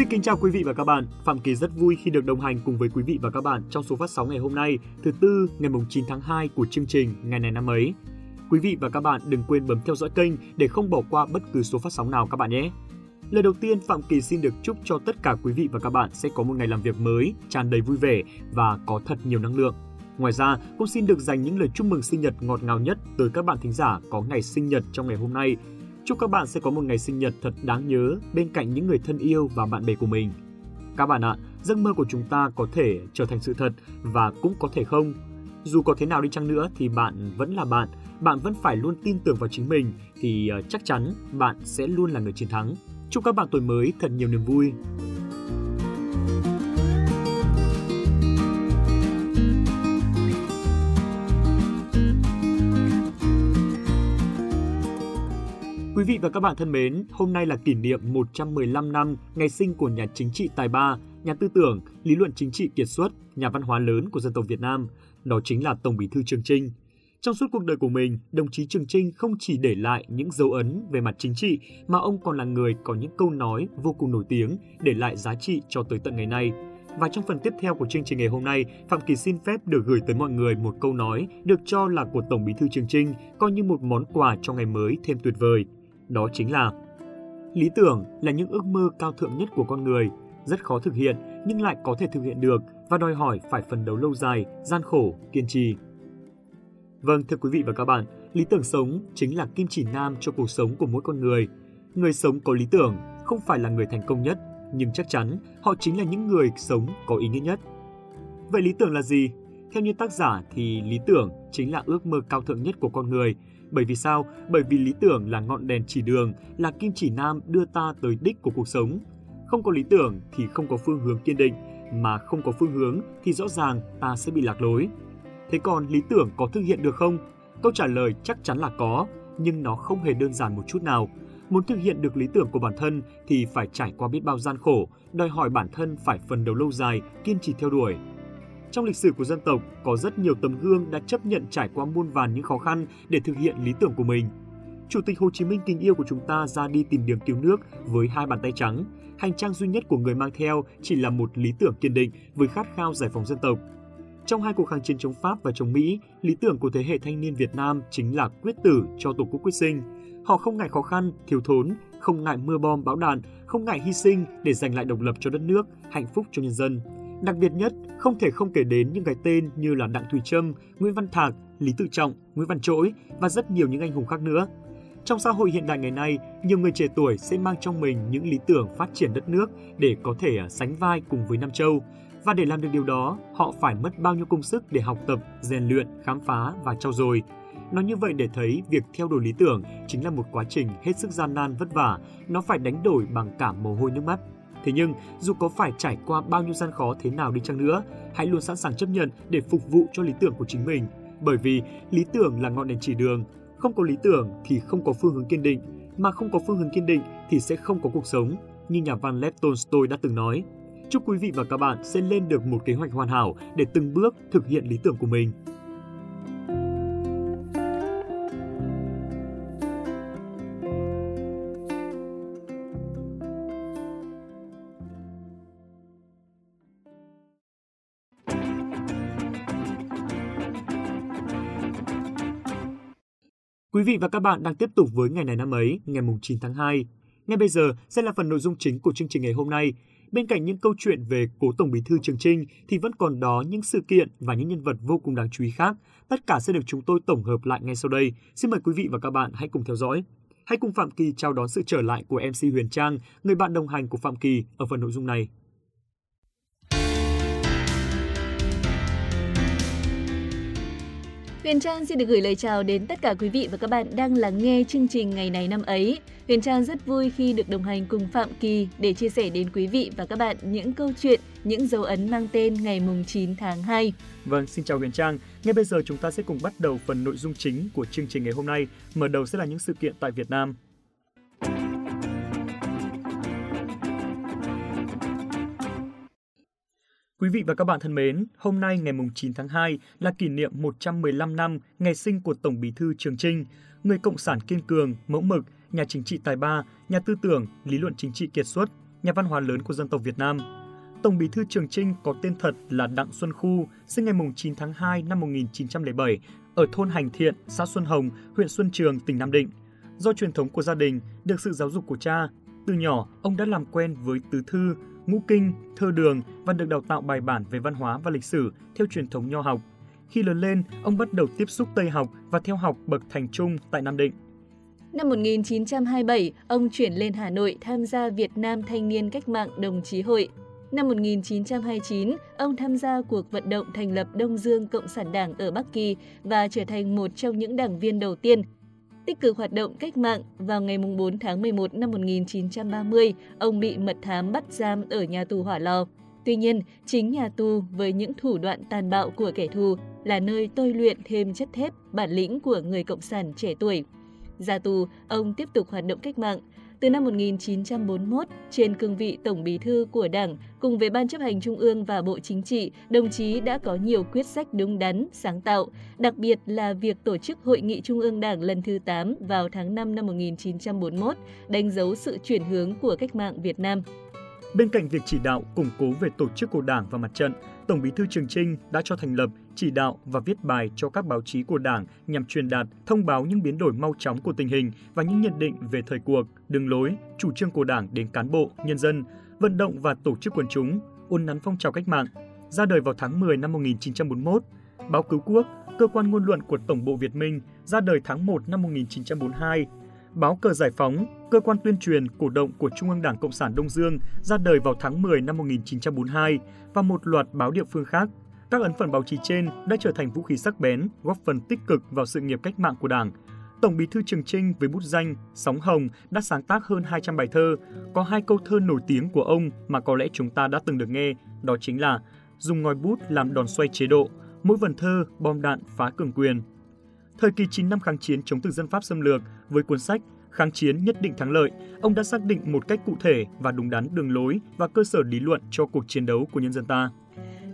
Xin kính chào quý vị và các bạn. Phạm Kỳ rất vui khi được đồng hành cùng với quý vị và các bạn trong số phát sóng ngày hôm nay, thứ tư ngày 9 tháng 2 của chương trình Ngày này năm ấy. Quý vị và các bạn đừng quên bấm theo dõi kênh để không bỏ qua bất cứ số phát sóng nào các bạn nhé. Lời đầu tiên, Phạm Kỳ xin được chúc cho tất cả quý vị và các bạn sẽ có một ngày làm việc mới, tràn đầy vui vẻ và có thật nhiều năng lượng. Ngoài ra, cũng xin được dành những lời chúc mừng sinh nhật ngọt ngào nhất tới các bạn thính giả có ngày sinh nhật trong ngày hôm nay. Chúc các bạn sẽ có một ngày sinh nhật thật đáng nhớ bên cạnh những người thân yêu và bạn bè của mình. Các bạn ạ, giấc mơ của chúng ta có thể trở thành sự thật và cũng có thể không. Dù có thế nào đi chăng nữa thì bạn vẫn là bạn, bạn vẫn phải luôn tin tưởng vào chính mình thì ờ, chắc chắn bạn sẽ luôn là người chiến thắng. Chúc các bạn tuổi mới thật nhiều niềm vui. Quý vị và các bạn thân mến, hôm nay là kỷ niệm 115 năm ngày sinh của nhà chính trị tài ba, nhà tư tưởng, lý luận chính trị kiệt xuất, nhà văn hóa lớn của dân tộc Việt Nam, đó chính là Tổng Bí thư Trường Trinh. Trong suốt cuộc đời của mình, đồng chí Trường Trinh không chỉ để lại những dấu ấn về mặt chính trị mà ông còn là người có những câu nói vô cùng nổi tiếng để lại giá trị cho tới tận ngày nay. Và trong phần tiếp theo của chương trình ngày hôm nay, Phạm Kỳ xin phép được gửi tới mọi người một câu nói được cho là của Tổng Bí thư Trường Trinh, coi như một món quà cho ngày mới thêm tuyệt vời. Đó chính là Lý tưởng là những ước mơ cao thượng nhất của con người, rất khó thực hiện nhưng lại có thể thực hiện được và đòi hỏi phải phấn đấu lâu dài, gian khổ, kiên trì. Vâng, thưa quý vị và các bạn, lý tưởng sống chính là kim chỉ nam cho cuộc sống của mỗi con người. Người sống có lý tưởng không phải là người thành công nhất, nhưng chắc chắn họ chính là những người sống có ý nghĩa nhất. Vậy lý tưởng là gì? Theo như tác giả thì lý tưởng chính là ước mơ cao thượng nhất của con người. Bởi vì sao? Bởi vì lý tưởng là ngọn đèn chỉ đường, là kim chỉ nam đưa ta tới đích của cuộc sống. Không có lý tưởng thì không có phương hướng kiên định, mà không có phương hướng thì rõ ràng ta sẽ bị lạc lối. Thế còn lý tưởng có thực hiện được không? Câu trả lời chắc chắn là có, nhưng nó không hề đơn giản một chút nào. Muốn thực hiện được lý tưởng của bản thân thì phải trải qua biết bao gian khổ, đòi hỏi bản thân phải phần đấu lâu dài, kiên trì theo đuổi. Trong lịch sử của dân tộc, có rất nhiều tấm gương đã chấp nhận trải qua muôn vàn những khó khăn để thực hiện lý tưởng của mình. Chủ tịch Hồ Chí Minh kính yêu của chúng ta ra đi tìm đường cứu nước với hai bàn tay trắng. Hành trang duy nhất của người mang theo chỉ là một lý tưởng kiên định với khát khao giải phóng dân tộc. Trong hai cuộc kháng chiến chống Pháp và chống Mỹ, lý tưởng của thế hệ thanh niên Việt Nam chính là quyết tử cho Tổ quốc quyết sinh. Họ không ngại khó khăn, thiếu thốn, không ngại mưa bom bão đạn, không ngại hy sinh để giành lại độc lập cho đất nước, hạnh phúc cho nhân dân. Đặc biệt nhất, không thể không kể đến những cái tên như là Đặng Thùy Trâm, Nguyễn Văn Thạc, Lý Tự Trọng, Nguyễn Văn Trỗi và rất nhiều những anh hùng khác nữa. Trong xã hội hiện đại ngày nay, nhiều người trẻ tuổi sẽ mang trong mình những lý tưởng phát triển đất nước để có thể à, sánh vai cùng với Nam Châu. Và để làm được điều đó, họ phải mất bao nhiêu công sức để học tập, rèn luyện, khám phá và trau dồi. Nói như vậy để thấy việc theo đuổi lý tưởng chính là một quá trình hết sức gian nan vất vả, nó phải đánh đổi bằng cả mồ hôi nước mắt. Thế nhưng, dù có phải trải qua bao nhiêu gian khó thế nào đi chăng nữa, hãy luôn sẵn sàng chấp nhận để phục vụ cho lý tưởng của chính mình. Bởi vì lý tưởng là ngọn đèn chỉ đường, không có lý tưởng thì không có phương hướng kiên định, mà không có phương hướng kiên định thì sẽ không có cuộc sống, như nhà văn Lev Tolstoy đã từng nói. Chúc quý vị và các bạn sẽ lên được một kế hoạch hoàn hảo để từng bước thực hiện lý tưởng của mình. Quý vị và các bạn đang tiếp tục với ngày này năm ấy, ngày 9 tháng 2. Ngay bây giờ sẽ là phần nội dung chính của chương trình ngày hôm nay. Bên cạnh những câu chuyện về cố Tổng Bí thư Trường Trinh thì vẫn còn đó những sự kiện và những nhân vật vô cùng đáng chú ý khác. Tất cả sẽ được chúng tôi tổng hợp lại ngay sau đây. Xin mời quý vị và các bạn hãy cùng theo dõi. Hãy cùng Phạm Kỳ chào đón sự trở lại của MC Huyền Trang, người bạn đồng hành của Phạm Kỳ ở phần nội dung này. Huyền Trang xin được gửi lời chào đến tất cả quý vị và các bạn đang lắng nghe chương trình ngày này năm ấy. Huyền Trang rất vui khi được đồng hành cùng Phạm Kỳ để chia sẻ đến quý vị và các bạn những câu chuyện, những dấu ấn mang tên ngày mùng 9 tháng 2. Vâng, xin chào Huyền Trang. Ngay bây giờ chúng ta sẽ cùng bắt đầu phần nội dung chính của chương trình ngày hôm nay. Mở đầu sẽ là những sự kiện tại Việt Nam. Quý vị và các bạn thân mến, hôm nay ngày 9 tháng 2 là kỷ niệm 115 năm ngày sinh của Tổng Bí thư Trường Trinh, người cộng sản kiên cường, mẫu mực, nhà chính trị tài ba, nhà tư tưởng, lý luận chính trị kiệt xuất, nhà văn hóa lớn của dân tộc Việt Nam. Tổng Bí thư Trường Trinh có tên thật là Đặng Xuân Khu, sinh ngày 9 tháng 2 năm 1907 ở thôn Hành Thiện, xã Xuân Hồng, huyện Xuân Trường, tỉnh Nam Định. Do truyền thống của gia đình, được sự giáo dục của cha, từ nhỏ ông đã làm quen với tứ thư, ngũ kinh, thơ đường và được đào tạo bài bản về văn hóa và lịch sử theo truyền thống nho học. Khi lớn lên, ông bắt đầu tiếp xúc Tây học và theo học bậc thành trung tại Nam Định. Năm 1927, ông chuyển lên Hà Nội tham gia Việt Nam Thanh niên Cách mạng Đồng chí Hội. Năm 1929, ông tham gia cuộc vận động thành lập Đông Dương Cộng sản Đảng ở Bắc Kỳ và trở thành một trong những đảng viên đầu tiên tích cực hoạt động cách mạng, vào ngày 4 tháng 11 năm 1930, ông bị mật thám bắt giam ở nhà tù Hỏa Lò. Tuy nhiên, chính nhà tù với những thủ đoạn tàn bạo của kẻ thù là nơi tôi luyện thêm chất thép, bản lĩnh của người cộng sản trẻ tuổi. Ra tù, ông tiếp tục hoạt động cách mạng, từ năm 1941, trên cương vị Tổng Bí thư của Đảng, cùng với Ban chấp hành Trung ương và Bộ Chính trị, đồng chí đã có nhiều quyết sách đúng đắn, sáng tạo, đặc biệt là việc tổ chức Hội nghị Trung ương Đảng lần thứ 8 vào tháng 5 năm 1941, đánh dấu sự chuyển hướng của cách mạng Việt Nam. Bên cạnh việc chỉ đạo củng cố về tổ chức của Đảng và mặt trận, Tổng Bí thư Trường Trinh đã cho thành lập, chỉ đạo và viết bài cho các báo chí của Đảng nhằm truyền đạt, thông báo những biến đổi mau chóng của tình hình và những nhận định về thời cuộc, đường lối, chủ trương của Đảng đến cán bộ, nhân dân, vận động và tổ chức quần chúng, ôn nắn phong trào cách mạng. Ra đời vào tháng 10 năm 1941, Báo Cứu Quốc, cơ quan ngôn luận của Tổng bộ Việt Minh, ra đời tháng 1 năm 1942 Báo Cờ Giải Phóng, cơ quan tuyên truyền cổ động của Trung ương Đảng Cộng sản Đông Dương ra đời vào tháng 10 năm 1942 và một loạt báo địa phương khác. Các ấn phẩm báo chí trên đã trở thành vũ khí sắc bén, góp phần tích cực vào sự nghiệp cách mạng của Đảng. Tổng Bí thư Trường Trinh với bút danh Sóng Hồng đã sáng tác hơn 200 bài thơ. Có hai câu thơ nổi tiếng của ông mà có lẽ chúng ta đã từng được nghe, đó chính là Dùng ngòi bút làm đòn xoay chế độ, mỗi vần thơ bom đạn phá cường quyền, Thời kỳ 9 năm kháng chiến chống thực dân Pháp xâm lược với cuốn sách Kháng chiến nhất định thắng lợi, ông đã xác định một cách cụ thể và đúng đắn đường lối và cơ sở lý luận cho cuộc chiến đấu của nhân dân ta.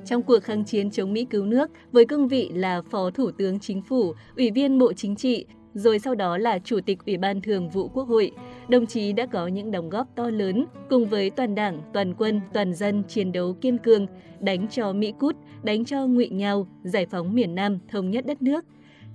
Trong cuộc kháng chiến chống Mỹ cứu nước, với cương vị là Phó Thủ tướng Chính phủ, Ủy viên Bộ Chính trị, rồi sau đó là Chủ tịch Ủy ban Thường vụ Quốc hội, đồng chí đã có những đóng góp to lớn cùng với toàn đảng, toàn quân, toàn dân chiến đấu kiên cường, đánh cho Mỹ cút, đánh cho ngụy nhau, giải phóng miền Nam, thống nhất đất nước,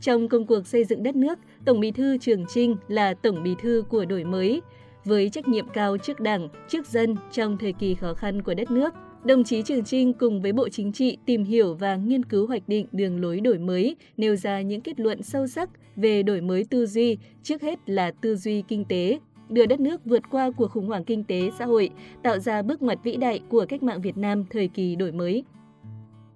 trong công cuộc xây dựng đất nước, Tổng Bí thư Trường Trinh là Tổng Bí thư của đổi mới, với trách nhiệm cao trước Đảng, trước dân trong thời kỳ khó khăn của đất nước. Đồng chí Trường Trinh cùng với Bộ Chính trị tìm hiểu và nghiên cứu hoạch định đường lối đổi mới, nêu ra những kết luận sâu sắc về đổi mới tư duy, trước hết là tư duy kinh tế, đưa đất nước vượt qua cuộc khủng hoảng kinh tế xã hội, tạo ra bước ngoặt vĩ đại của cách mạng Việt Nam thời kỳ đổi mới.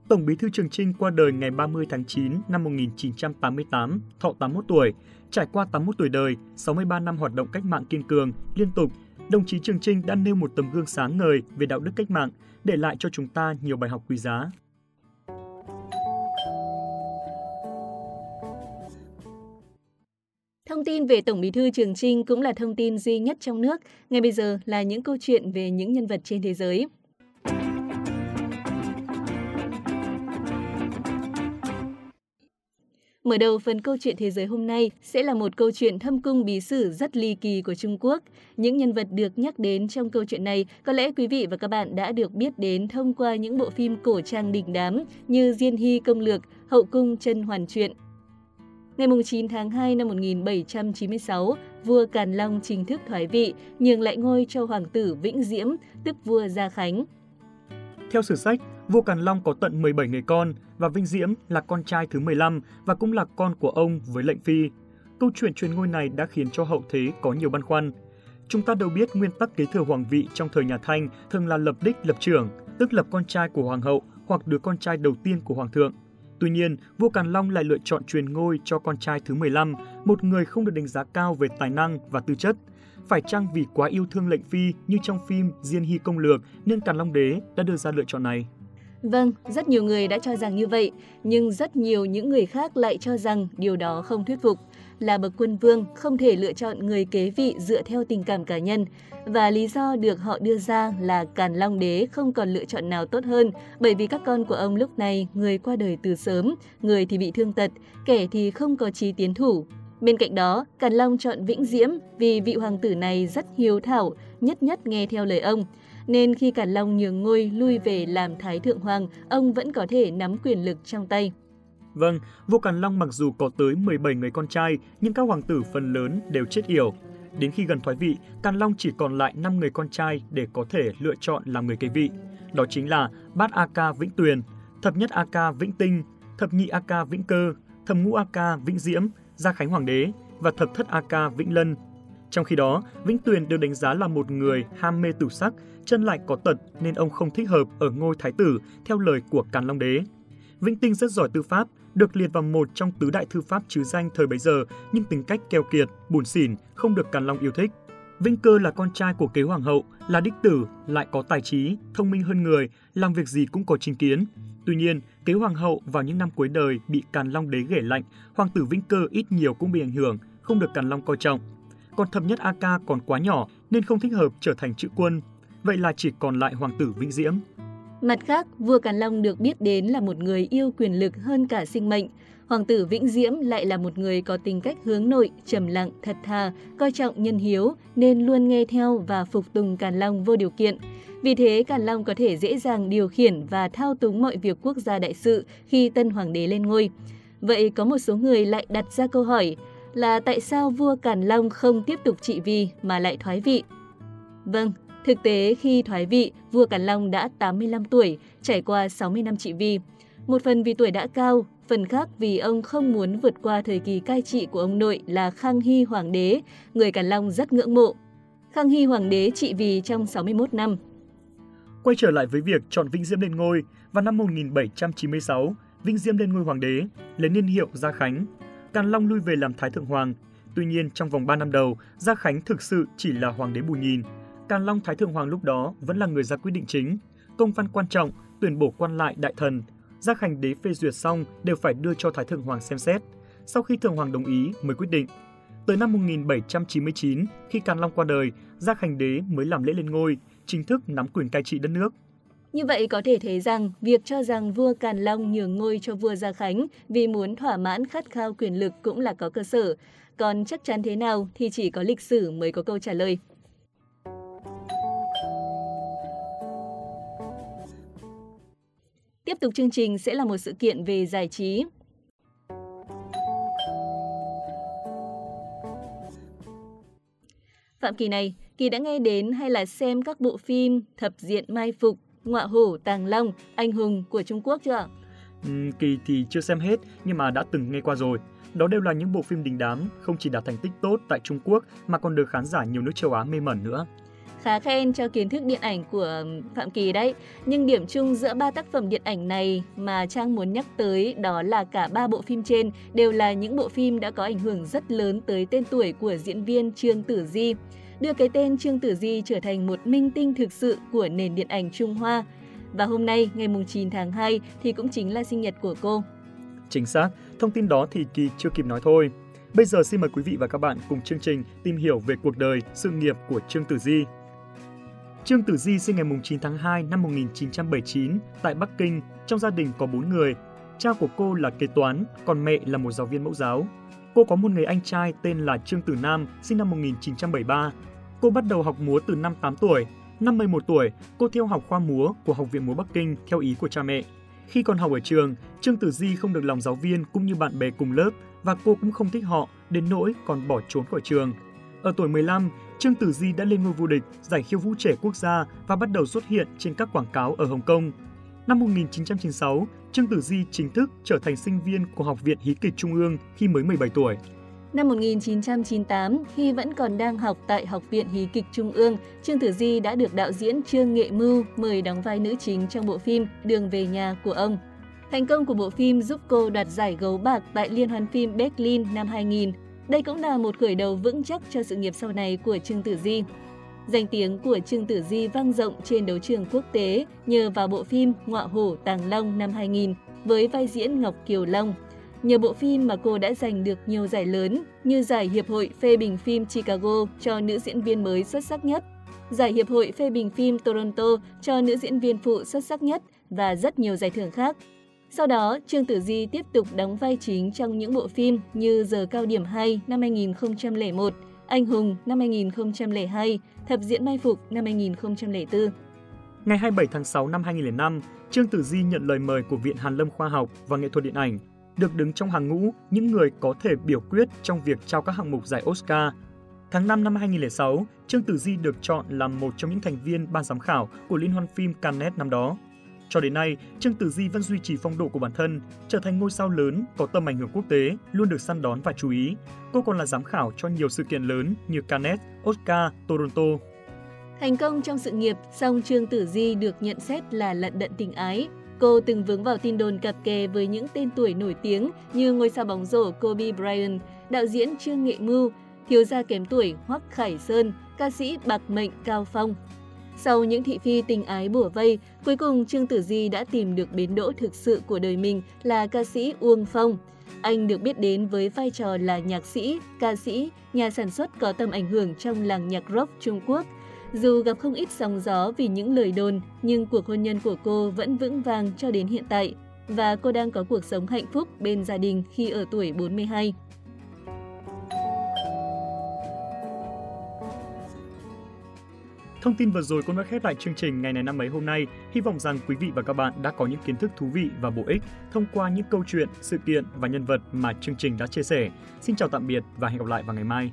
Tổng Bí thư Trường Trinh qua đời ngày 30 tháng 9 năm 1988, thọ 81 tuổi. Trải qua 81 tuổi đời, 63 năm hoạt động cách mạng kiên cường, liên tục, đồng chí Trường Trinh đã nêu một tấm gương sáng ngời về đạo đức cách mạng, để lại cho chúng ta nhiều bài học quý giá. Thông tin về Tổng Bí thư Trường Trinh cũng là thông tin duy nhất trong nước. Ngay bây giờ là những câu chuyện về những nhân vật trên thế giới. Mở đầu phần câu chuyện thế giới hôm nay sẽ là một câu chuyện thâm cung bí sử rất ly kỳ của Trung Quốc. Những nhân vật được nhắc đến trong câu chuyện này có lẽ quý vị và các bạn đã được biết đến thông qua những bộ phim cổ trang đình đám như Diên Hy Công Lược, Hậu Cung Chân Hoàn Truyện. Ngày 9 tháng 2 năm 1796, vua Càn Long chính thức thoái vị, nhường lại ngôi cho hoàng tử Vĩnh Diễm, tức vua Gia Khánh. Theo sử sách, vua Càn Long có tận 17 người con và Vinh Diễm là con trai thứ 15 và cũng là con của ông với lệnh phi. Câu chuyện truyền ngôi này đã khiến cho hậu thế có nhiều băn khoăn. Chúng ta đều biết nguyên tắc kế thừa hoàng vị trong thời nhà Thanh thường là lập đích lập trưởng, tức lập con trai của hoàng hậu hoặc đứa con trai đầu tiên của hoàng thượng. Tuy nhiên, vua Càn Long lại lựa chọn truyền ngôi cho con trai thứ 15, một người không được đánh giá cao về tài năng và tư chất – phải chăng vì quá yêu thương lệnh phi như trong phim Diên Hy Công Lược nên Càn Long Đế đã đưa ra lựa chọn này? Vâng, rất nhiều người đã cho rằng như vậy, nhưng rất nhiều những người khác lại cho rằng điều đó không thuyết phục. Là bậc quân vương không thể lựa chọn người kế vị dựa theo tình cảm cá nhân, và lý do được họ đưa ra là Càn Long Đế không còn lựa chọn nào tốt hơn, bởi vì các con của ông lúc này người qua đời từ sớm, người thì bị thương tật, kẻ thì không có trí tiến thủ. Bên cạnh đó, Càn Long chọn Vĩnh Diễm vì vị hoàng tử này rất hiếu thảo, nhất nhất nghe theo lời ông. Nên khi Càn Long nhường ngôi lui về làm Thái Thượng Hoàng, ông vẫn có thể nắm quyền lực trong tay. Vâng, vua Càn Long mặc dù có tới 17 người con trai, nhưng các hoàng tử phần lớn đều chết yểu. Đến khi gần thoái vị, Càn Long chỉ còn lại 5 người con trai để có thể lựa chọn làm người kế vị. Đó chính là Bát A Ca Vĩnh Tuyền, Thập Nhất A Ca Vĩnh Tinh, Thập Nhị A Ca Vĩnh Cơ, Thập Ngũ A Ca Vĩnh Diễm, Gia Khánh Hoàng đế và Thập Thất A Ca Vĩnh Lân. Trong khi đó, Vĩnh Tuyền được đánh giá là một người ham mê tử sắc, chân lại có tật nên ông không thích hợp ở ngôi thái tử theo lời của Càn Long đế. Vĩnh Tinh rất giỏi tư pháp, được liệt vào một trong tứ đại thư pháp chứ danh thời bấy giờ, nhưng tính cách keo kiệt, buồn xỉn, không được Càn Long yêu thích. Vĩnh Cơ là con trai của kế hoàng hậu, là đích tử, lại có tài trí, thông minh hơn người, làm việc gì cũng có chính kiến. Tuy nhiên, kế hoàng hậu vào những năm cuối đời bị Càn Long đế ghẻ lạnh, hoàng tử Vĩnh Cơ ít nhiều cũng bị ảnh hưởng, không được Càn Long coi trọng. Còn thập nhất A Ca còn quá nhỏ nên không thích hợp trở thành chữ quân. Vậy là chỉ còn lại hoàng tử Vĩnh Diễm. Mặt khác, vua Càn Long được biết đến là một người yêu quyền lực hơn cả sinh mệnh. Hoàng tử Vĩnh Diễm lại là một người có tính cách hướng nội, trầm lặng, thật thà, coi trọng nhân hiếu nên luôn nghe theo và phục tùng Càn Long vô điều kiện. Vì thế, Càn Long có thể dễ dàng điều khiển và thao túng mọi việc quốc gia đại sự khi tân hoàng đế lên ngôi. Vậy có một số người lại đặt ra câu hỏi là tại sao vua Càn Long không tiếp tục trị vì mà lại thoái vị? Vâng, Thực tế, khi thoái vị, vua Càn Long đã 85 tuổi, trải qua 60 năm trị vì. Một phần vì tuổi đã cao, phần khác vì ông không muốn vượt qua thời kỳ cai trị của ông nội là Khang Hy Hoàng đế, người Càn Long rất ngưỡng mộ. Khang Hy Hoàng đế trị vì trong 61 năm. Quay trở lại với việc chọn Vĩnh Diễm lên ngôi, vào năm 1796, Vĩnh Diễm lên ngôi hoàng đế, lấy niên hiệu Gia Khánh. Càn Long lui về làm Thái Thượng Hoàng. Tuy nhiên, trong vòng 3 năm đầu, Gia Khánh thực sự chỉ là hoàng đế bù nhìn, Càn Long Thái Thượng Hoàng lúc đó vẫn là người ra quyết định chính. Công văn quan trọng, tuyển bổ quan lại đại thần, gia khánh đế phê duyệt xong đều phải đưa cho Thái Thượng Hoàng xem xét. Sau khi Thượng Hoàng đồng ý mới quyết định. Tới năm 1799, khi Càn Long qua đời, Gia Khánh Đế mới làm lễ lên ngôi, chính thức nắm quyền cai trị đất nước. Như vậy có thể thấy rằng việc cho rằng vua Càn Long nhường ngôi cho vua Gia Khánh vì muốn thỏa mãn khát khao quyền lực cũng là có cơ sở. Còn chắc chắn thế nào thì chỉ có lịch sử mới có câu trả lời. Tiếp tục chương trình sẽ là một sự kiện về giải trí. Phạm Kỳ này, Kỳ đã nghe đến hay là xem các bộ phim Thập diện Mai Phục, Ngọa Hổ, Tàng Long, Anh Hùng của Trung Quốc chưa Ừ, Kỳ thì chưa xem hết nhưng mà đã từng nghe qua rồi. Đó đều là những bộ phim đình đám, không chỉ đạt thành tích tốt tại Trung Quốc mà còn được khán giả nhiều nước châu Á mê mẩn nữa khá khen cho kiến thức điện ảnh của Phạm Kỳ đấy. Nhưng điểm chung giữa ba tác phẩm điện ảnh này mà Trang muốn nhắc tới đó là cả ba bộ phim trên đều là những bộ phim đã có ảnh hưởng rất lớn tới tên tuổi của diễn viên Trương Tử Di, đưa cái tên Trương Tử Di trở thành một minh tinh thực sự của nền điện ảnh Trung Hoa. Và hôm nay, ngày 9 tháng 2 thì cũng chính là sinh nhật của cô. Chính xác, thông tin đó thì Kỳ chưa kịp nói thôi. Bây giờ xin mời quý vị và các bạn cùng chương trình tìm hiểu về cuộc đời, sự nghiệp của Trương Tử Di. Trương Tử Di sinh ngày 9 tháng 2 năm 1979 tại Bắc Kinh, trong gia đình có 4 người. Cha của cô là kế toán, còn mẹ là một giáo viên mẫu giáo. Cô có một người anh trai tên là Trương Tử Nam, sinh năm 1973. Cô bắt đầu học múa từ năm 8 tuổi. Năm 11 tuổi, cô theo học khoa múa của Học viện múa Bắc Kinh theo ý của cha mẹ. Khi còn học ở trường, Trương Tử Di không được lòng giáo viên cũng như bạn bè cùng lớp và cô cũng không thích họ, đến nỗi còn bỏ trốn khỏi trường. Ở tuổi 15, Trương Tử Di đã lên ngôi vô địch giải khiêu vũ trẻ quốc gia và bắt đầu xuất hiện trên các quảng cáo ở Hồng Kông. Năm 1996, Trương Tử Di chính thức trở thành sinh viên của Học viện Hí kịch Trung ương khi mới 17 tuổi. Năm 1998, khi vẫn còn đang học tại Học viện Hí kịch Trung ương, Trương Tử Di đã được đạo diễn Trương Nghệ Mưu mời đóng vai nữ chính trong bộ phim Đường về nhà của ông. Thành công của bộ phim giúp cô đoạt giải gấu bạc tại Liên hoan phim Berlin năm 2000 đây cũng là một khởi đầu vững chắc cho sự nghiệp sau này của Trương Tử Di. Danh tiếng của Trương Tử Di vang rộng trên đấu trường quốc tế nhờ vào bộ phim Ngọa Hổ Tàng Long năm 2000 với vai diễn Ngọc Kiều Long. Nhờ bộ phim mà cô đã giành được nhiều giải lớn như giải Hiệp hội phê bình phim Chicago cho nữ diễn viên mới xuất sắc nhất, giải Hiệp hội phê bình phim Toronto cho nữ diễn viên phụ xuất sắc nhất và rất nhiều giải thưởng khác. Sau đó, Trương Tử Di tiếp tục đóng vai chính trong những bộ phim như Giờ cao điểm 2 năm 2001, Anh hùng năm 2002, Thập diễn mai phục năm 2004. Ngày 27 tháng 6 năm 2005, Trương Tử Di nhận lời mời của Viện Hàn Lâm Khoa học và Nghệ thuật Điện ảnh, được đứng trong hàng ngũ những người có thể biểu quyết trong việc trao các hạng mục giải Oscar. Tháng 5 năm 2006, Trương Tử Di được chọn làm một trong những thành viên ban giám khảo của Liên hoan phim Cannes năm đó. Cho đến nay, Trương Tử Di vẫn duy trì phong độ của bản thân, trở thành ngôi sao lớn có tầm ảnh hưởng quốc tế, luôn được săn đón và chú ý. Cô còn là giám khảo cho nhiều sự kiện lớn như Cannes, Oscar, Toronto. Thành công trong sự nghiệp, song Trương Tử Di được nhận xét là lận đận tình ái. Cô từng vướng vào tin đồn cặp kè với những tên tuổi nổi tiếng như ngôi sao bóng rổ Kobe Bryant, đạo diễn Trương Nghệ Mưu, thiếu gia kém tuổi Hoắc Khải Sơn, ca sĩ bạc mệnh Cao Phong. Sau những thị phi tình ái bủa vây, cuối cùng Trương Tử Di đã tìm được bến đỗ thực sự của đời mình là ca sĩ Uông Phong. Anh được biết đến với vai trò là nhạc sĩ, ca sĩ, nhà sản xuất có tầm ảnh hưởng trong làng nhạc rock Trung Quốc. Dù gặp không ít sóng gió vì những lời đồn, nhưng cuộc hôn nhân của cô vẫn vững vàng cho đến hiện tại. Và cô đang có cuộc sống hạnh phúc bên gia đình khi ở tuổi 42. Thông tin vừa rồi cũng đã khép lại chương trình ngày này năm ấy hôm nay. Hy vọng rằng quý vị và các bạn đã có những kiến thức thú vị và bổ ích thông qua những câu chuyện, sự kiện và nhân vật mà chương trình đã chia sẻ. Xin chào tạm biệt và hẹn gặp lại vào ngày mai.